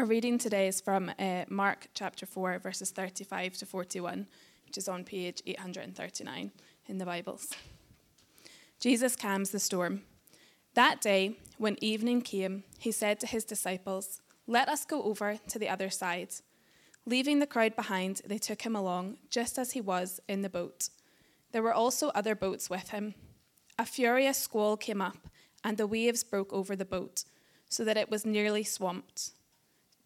Our reading today is from uh, Mark chapter 4, verses 35 to 41, which is on page 839 in the Bibles. Jesus calms the storm. That day, when evening came, he said to his disciples, Let us go over to the other side. Leaving the crowd behind, they took him along, just as he was in the boat. There were also other boats with him. A furious squall came up, and the waves broke over the boat, so that it was nearly swamped.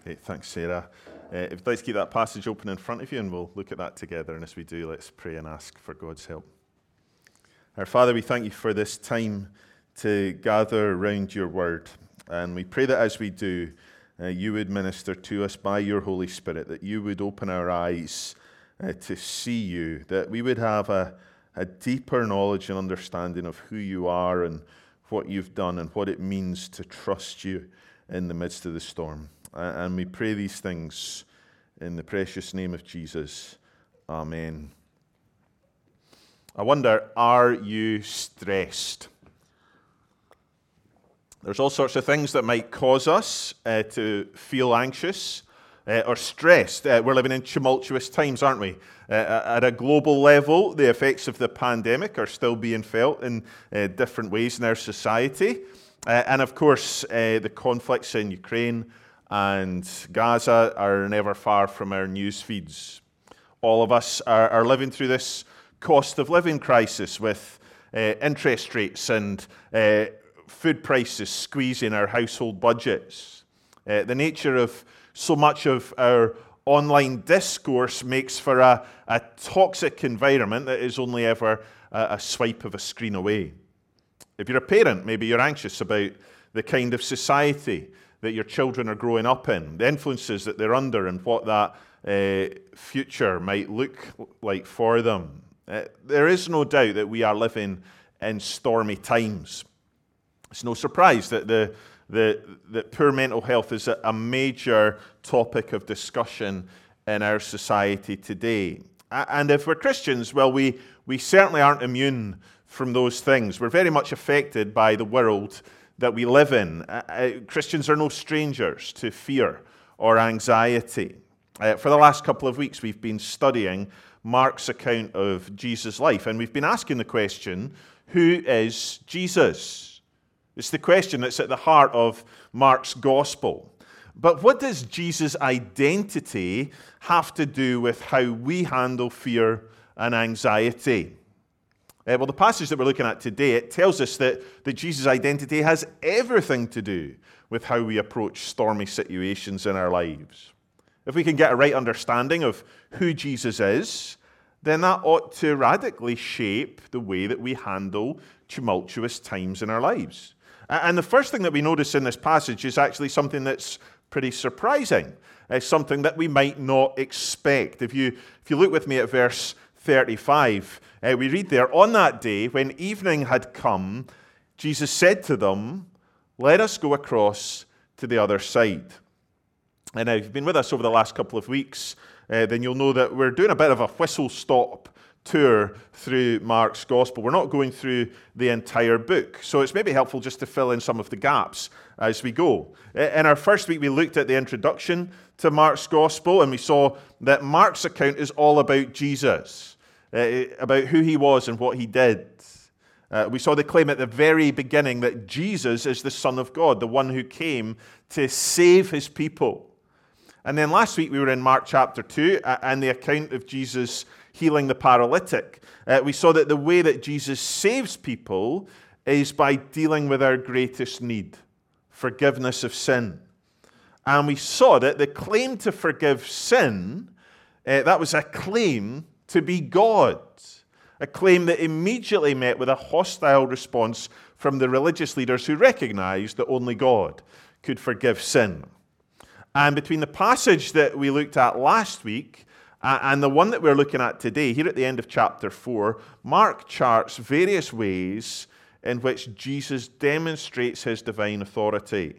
Okay, thanks, Sarah. Uh, if you'd like to keep that passage open in front of you, and we'll look at that together. And as we do, let's pray and ask for God's help. Our Father, we thank you for this time to gather around your word. And we pray that as we do, uh, you would minister to us by your Holy Spirit, that you would open our eyes uh, to see you, that we would have a, a deeper knowledge and understanding of who you are and what you've done and what it means to trust you in the midst of the storm. And we pray these things in the precious name of Jesus. Amen. I wonder, are you stressed? There's all sorts of things that might cause us uh, to feel anxious uh, or stressed. Uh, we're living in tumultuous times, aren't we? Uh, at a global level, the effects of the pandemic are still being felt in uh, different ways in our society. Uh, and of course, the conflicts in Ukraine and Gaza are never far from our news feeds. All of us are, are living through this cost of living crisis with interest rates and food prices squeezing our household budgets. Uh, the nature of so much of our online discourse makes for a, a toxic environment that is only ever a, a swipe of a screen away. If you're a parent, maybe you're anxious about the kind of society that your children are growing up in, the influences that they're under, and what that uh, future might look like for them. Uh, there is no doubt that we are living in stormy times. It's no surprise that, the, the, that poor mental health is a, a major topic of discussion in our society today. And if we're Christians, well, we, we certainly aren't immune from those things. We're very much affected by the world that we live in. Uh, Christians are no strangers to fear or anxiety. Uh, for the last couple of weeks, we've been studying Mark's account of Jesus' life, and we've been asking the question who is Jesus? It's the question that's at the heart of Mark's gospel. But what does Jesus' identity have to do with how we handle fear and anxiety? Uh, well, the passage that we're looking at today, it tells us that, that Jesus' identity has everything to do with how we approach stormy situations in our lives. If we can get a right understanding of who Jesus is, then that ought to radically shape the way that we handle tumultuous times in our lives. And the first thing that we notice in this passage is actually something that's pretty surprising. It's something that we might not expect. If you, if you look with me at verse 35, uh, we read there, On that day, when evening had come, Jesus said to them, Let us go across to the other side. And if you've been with us over the last couple of weeks, uh, then you'll know that we're doing a bit of a whistle stop tour through Mark's gospel. We're not going through the entire book, so it's maybe helpful just to fill in some of the gaps as we go. In our first week, we looked at the introduction to Mark's gospel, and we saw that Mark's account is all about Jesus, uh, about who he was and what he did. Uh, we saw the claim at the very beginning that Jesus is the Son of God, the one who came to save his people. And then last week we were in Mark chapter 2 uh, and the account of Jesus healing the paralytic. Uh, we saw that the way that Jesus saves people is by dealing with our greatest need forgiveness of sin. And we saw that the claim to forgive sin, uh, that was a claim to be God. A claim that immediately met with a hostile response from the religious leaders who recognized that only God could forgive sin. And between the passage that we looked at last week and the one that we're looking at today, here at the end of chapter 4, Mark charts various ways in which Jesus demonstrates his divine authority.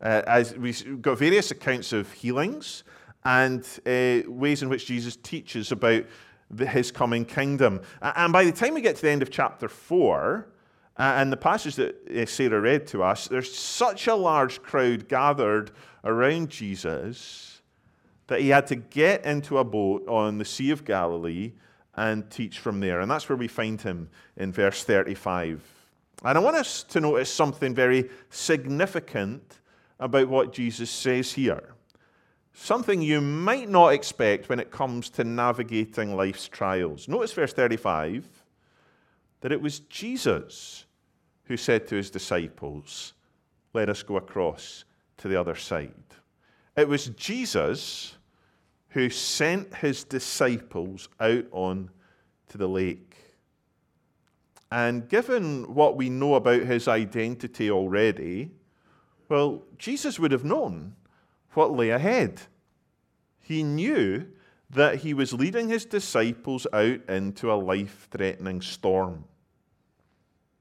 Uh, as we've got various accounts of healings and uh, ways in which Jesus teaches about the, his coming kingdom. And by the time we get to the end of chapter 4, uh, and the passage that uh, Sarah read to us, there's such a large crowd gathered around Jesus that he had to get into a boat on the Sea of Galilee and teach from there. And that's where we find him in verse 35. And I want us to notice something very significant about what Jesus says here. Something you might not expect when it comes to navigating life's trials. Notice verse 35 that it was Jesus who said to his disciples, Let us go across to the other side. It was Jesus who sent his disciples out on to the lake. And given what we know about his identity already, well, Jesus would have known what lay ahead. He knew that he was leading his disciples out into a life threatening storm.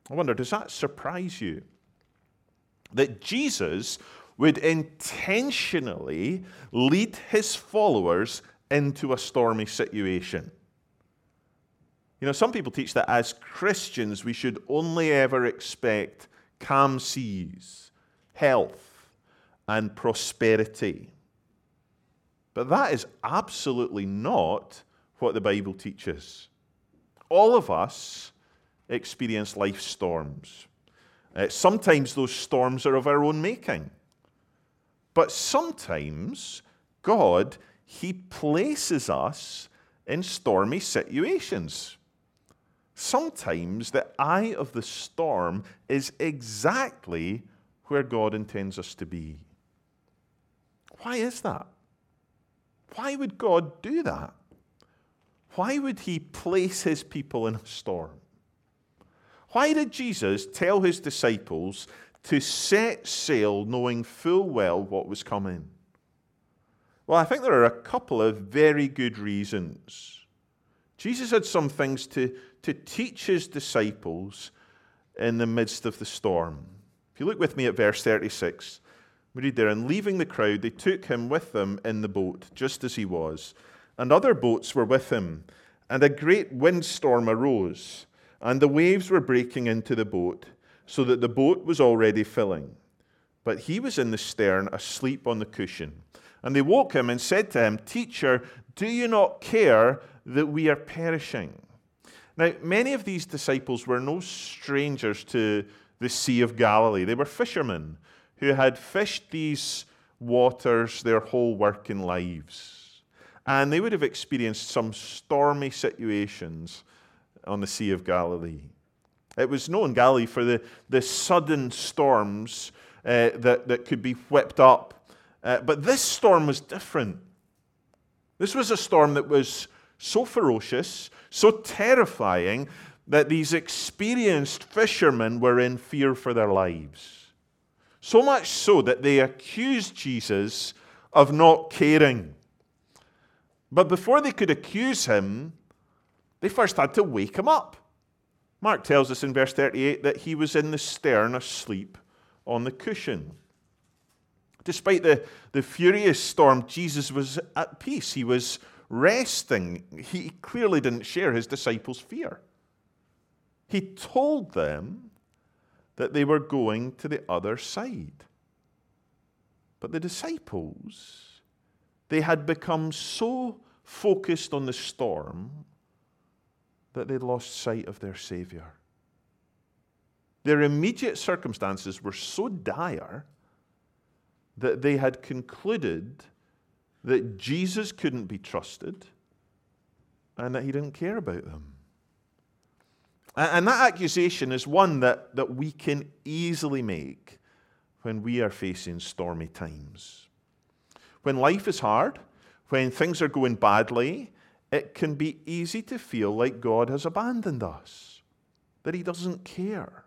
I wonder, does that surprise you? That Jesus would intentionally lead his followers into a stormy situation. You know, some people teach that as Christians we should only ever expect calm seas, health, and prosperity. But that is absolutely not what the Bible teaches. All of us experience life storms. Uh, sometimes those storms are of our own making. But sometimes God, He places us in stormy situations. Sometimes the eye of the storm is exactly where God intends us to be. Why is that? Why would God do that? Why would He place His people in a storm? Why did Jesus tell his disciples to set sail knowing full well what was coming? Well, I think there are a couple of very good reasons. Jesus had some things to, to teach his disciples in the midst of the storm. If you look with me at verse 36, we read there, and leaving the crowd, they took him with them in the boat, just as he was, and other boats were with him, and a great windstorm arose and the waves were breaking into the boat, so that the boat was already filling. But he was in the stern, asleep on the cushion. And they woke him and said to him, Teacher, do you not care that we are perishing? Now, many of these disciples were no strangers to the Sea of Galilee. They were fishermen who had fished these waters their whole working lives. And they would have experienced some stormy situations on the Sea of Galilee. It was known, Galilee, for the, the sudden storms uh, that, that could be whipped up. Uh, but this storm was different. This was a storm that was so ferocious, so terrifying, that these experienced fishermen were in fear for their lives. So much so that they accused Jesus of not caring. But before they could accuse him, they first had to wake him up. Mark tells us in verse 38 that he was in the stern asleep on the cushion. Despite the, the furious storm, Jesus was at peace. He was resting. He clearly didn't share his disciples' fear. He told them that they were going to the other side. But the disciples, they had become so focused on the storm that they'd lost sight of their Savior. Their immediate circumstances were so dire that they had concluded that Jesus couldn't be trusted and that he didn't care about them. And that accusation is one that, that we can easily make when we are facing stormy times. When life is hard, when things are going badly, it can be easy to feel like God has abandoned us, that He doesn't care.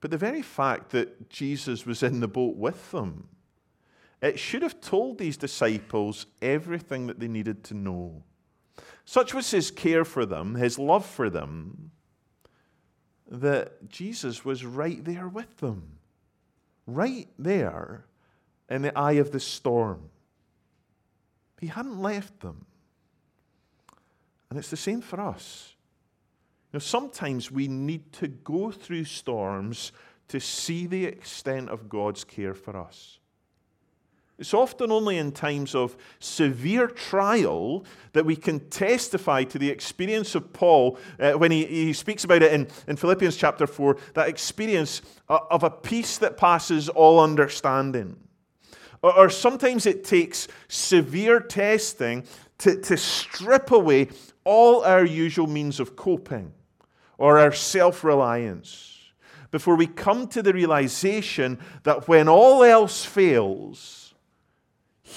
But the very fact that Jesus was in the boat with them, it should have told these disciples everything that they needed to know. Such was his care for them, his love for them, that Jesus was right there with them, right there in the eye of the storm. He hadn't left them. And it's the same for us. You know, sometimes we need to go through storms to see the extent of God's care for us. It's often only in times of severe trial that we can testify to the experience of Paul uh, when he, he speaks about it in, in Philippians chapter 4 that experience of a peace that passes all understanding. Or, or sometimes it takes severe testing to, to strip away all our usual means of coping or our self reliance before we come to the realization that when all else fails,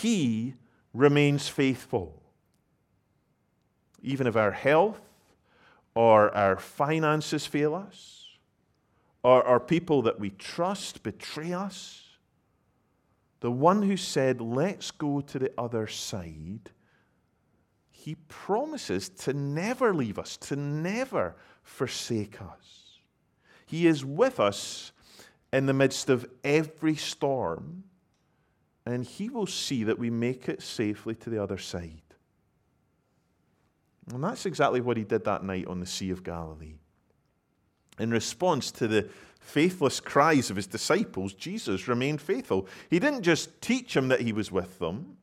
He remains faithful. Even if our health or our finances fail us, or our people that we trust betray us, the one who said, Let's go to the other side, he promises to never leave us, to never forsake us. He is with us in the midst of every storm, and he will see that we make it safely to the other side. And that's exactly what he did that night on the Sea of Galilee. In response to the faithless cries of his disciples, Jesus remained faithful. He didn't just teach them that he was with them,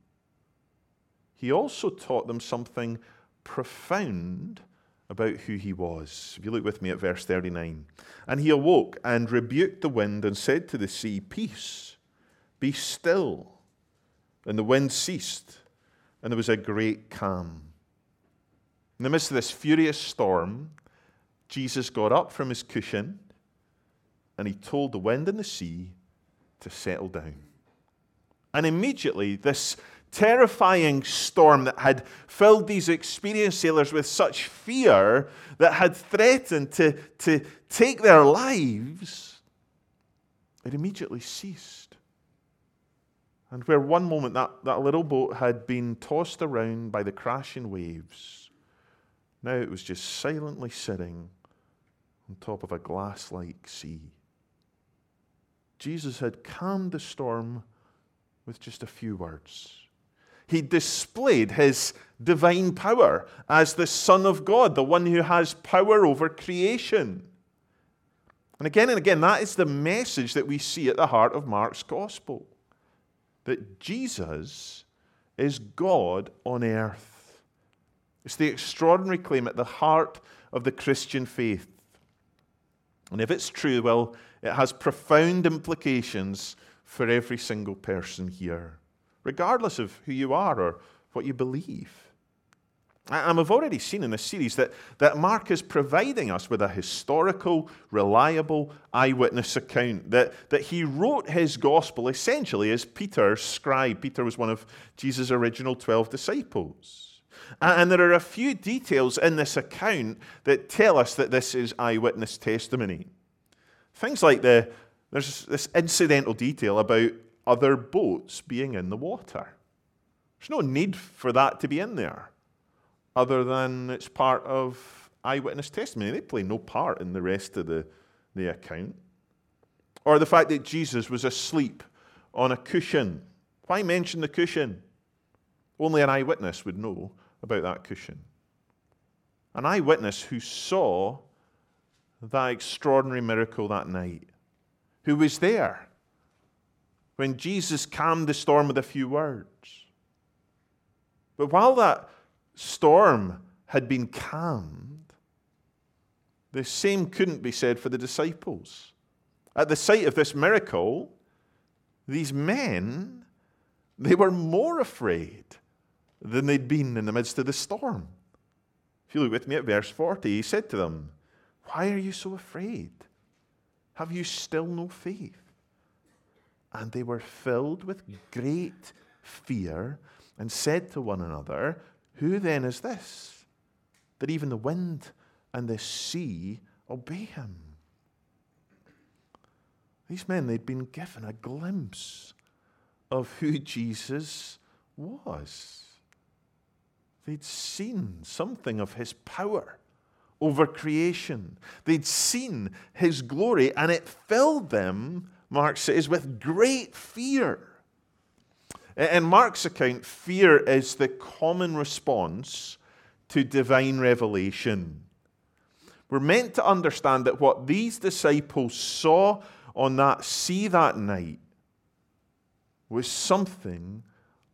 he also taught them something profound about who he was. If you look with me at verse 39. And he awoke and rebuked the wind and said to the sea, Peace, be still. And the wind ceased, and there was a great calm. In the midst of this furious storm, Jesus got up from his cushion and he told the wind and the sea to settle down. And immediately, this terrifying storm that had filled these experienced sailors with such fear that had threatened to, to take their lives, it immediately ceased. And where one moment that, that little boat had been tossed around by the crashing waves, now it was just silently sitting on top of a glass like sea. Jesus had calmed the storm with just a few words. He displayed his divine power as the Son of God, the one who has power over creation. And again and again, that is the message that we see at the heart of Mark's gospel that Jesus is God on earth. It's the extraordinary claim at the heart of the Christian faith. And if it's true, well, it has profound implications for every single person here, regardless of who you are or what you believe. And we've already seen in this series that, that Mark is providing us with a historical, reliable eyewitness account. That, that he wrote his gospel essentially as Peter's scribe. Peter was one of Jesus' original 12 disciples. And there are a few details in this account that tell us that this is eyewitness testimony. Things like the, there's this incidental detail about other boats being in the water. There's no need for that to be in there, other than it's part of eyewitness testimony. They play no part in the rest of the, the account. Or the fact that Jesus was asleep on a cushion. Why mention the cushion? Only an eyewitness would know about that cushion. An eyewitness who saw that extraordinary miracle that night, who was there when Jesus calmed the storm with a few words. But while that storm had been calmed, the same couldn't be said for the disciples. At the sight of this miracle, these men, they were more afraid than they'd been in the midst of the storm. If you look with me at verse 40, he said to them, why are you so afraid? Have you still no faith? And they were filled with great fear and said to one another, Who then is this? That even the wind and the sea obey him. These men, they'd been given a glimpse of who Jesus was. They'd seen something of his power over creation. They'd seen his glory, and it filled them, Mark says, with great fear. In Mark's account, fear is the common response to divine revelation. We're meant to understand that what these disciples saw on that sea that night was something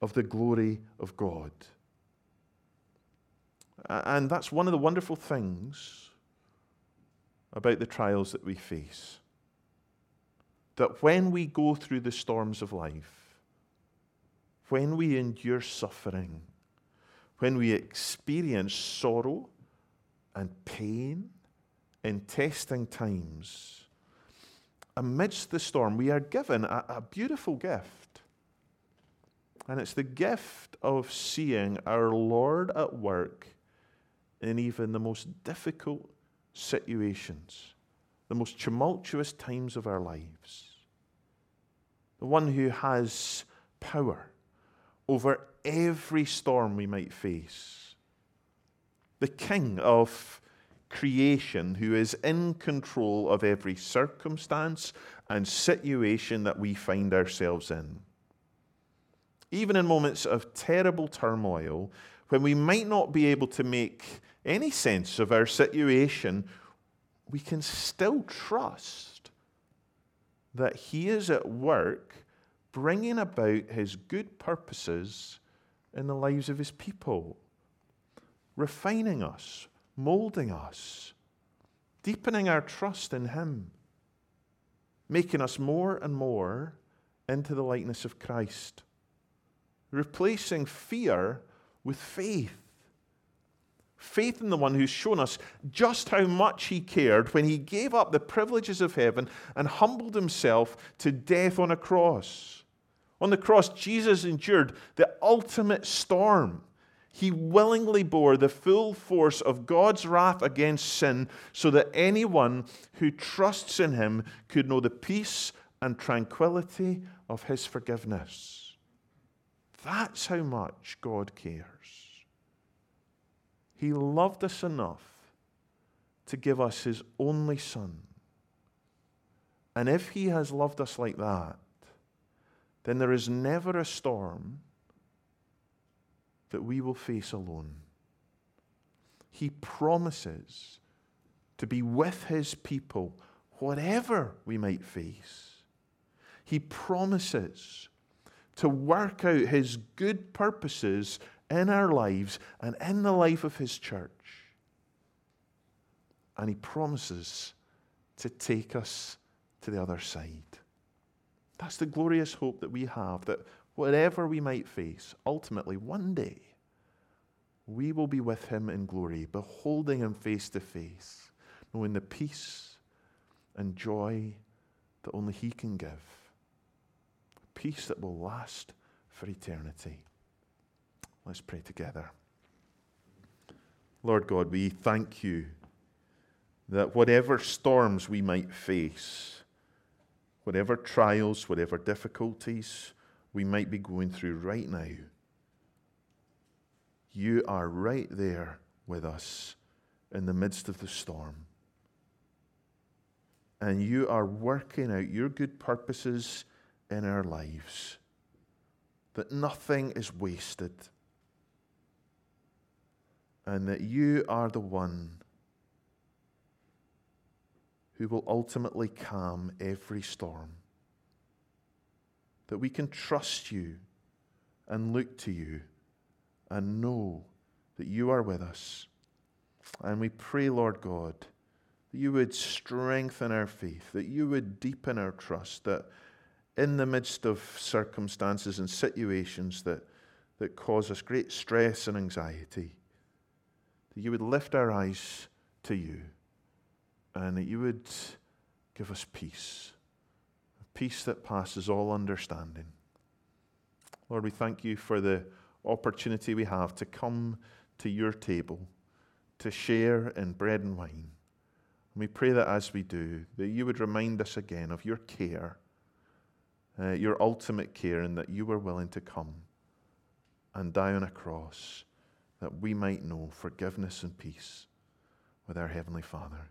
of the glory of God. And that's one of the wonderful things about the trials that we face. That when we go through the storms of life, when we endure suffering, when we experience sorrow and pain in testing times, amidst the storm, we are given a, a beautiful gift. And it's the gift of seeing our Lord at work in even the most difficult situations, the most tumultuous times of our lives. The one who has power over every storm we might face. The King of creation who is in control of every circumstance and situation that we find ourselves in. Even in moments of terrible turmoil, when we might not be able to make any sense of our situation, we can still trust that He is at work bringing about His good purposes in the lives of His people, refining us, molding us, deepening our trust in Him, making us more and more into the likeness of Christ, replacing fear with faith. Faith in the one who's shown us just how much he cared when he gave up the privileges of heaven and humbled himself to death on a cross. On the cross, Jesus endured the ultimate storm. He willingly bore the full force of God's wrath against sin so that anyone who trusts in him could know the peace and tranquility of his forgiveness. That's how much God cares. He loved us enough to give us his only Son. And if he has loved us like that, then there is never a storm that we will face alone. He promises to be with his people, whatever we might face. He promises to work out his good purposes in our lives and in the life of his church. And he promises to take us to the other side. That's the glorious hope that we have that whatever we might face, ultimately, one day, we will be with him in glory, beholding him face to face, knowing the peace and joy that only he can give. Peace that will last for eternity. Let's pray together. Lord God, we thank you that whatever storms we might face, whatever trials, whatever difficulties we might be going through right now, you are right there with us in the midst of the storm. And you are working out your good purposes in our lives, that nothing is wasted, and that you are the one who will ultimately calm every storm. That we can trust you and look to you and know that you are with us. And we pray, Lord God, that you would strengthen our faith, that you would deepen our trust, that in the midst of circumstances and situations that, that cause us great stress and anxiety, that you would lift our eyes to you and that you would give us peace, a peace that passes all understanding. Lord, we thank you for the opportunity we have to come to your table, to share in bread and wine. And we pray that as we do, that you would remind us again of your care, uh, your ultimate care, and that you were willing to come and die on a cross that we might know forgiveness and peace with our Heavenly Father.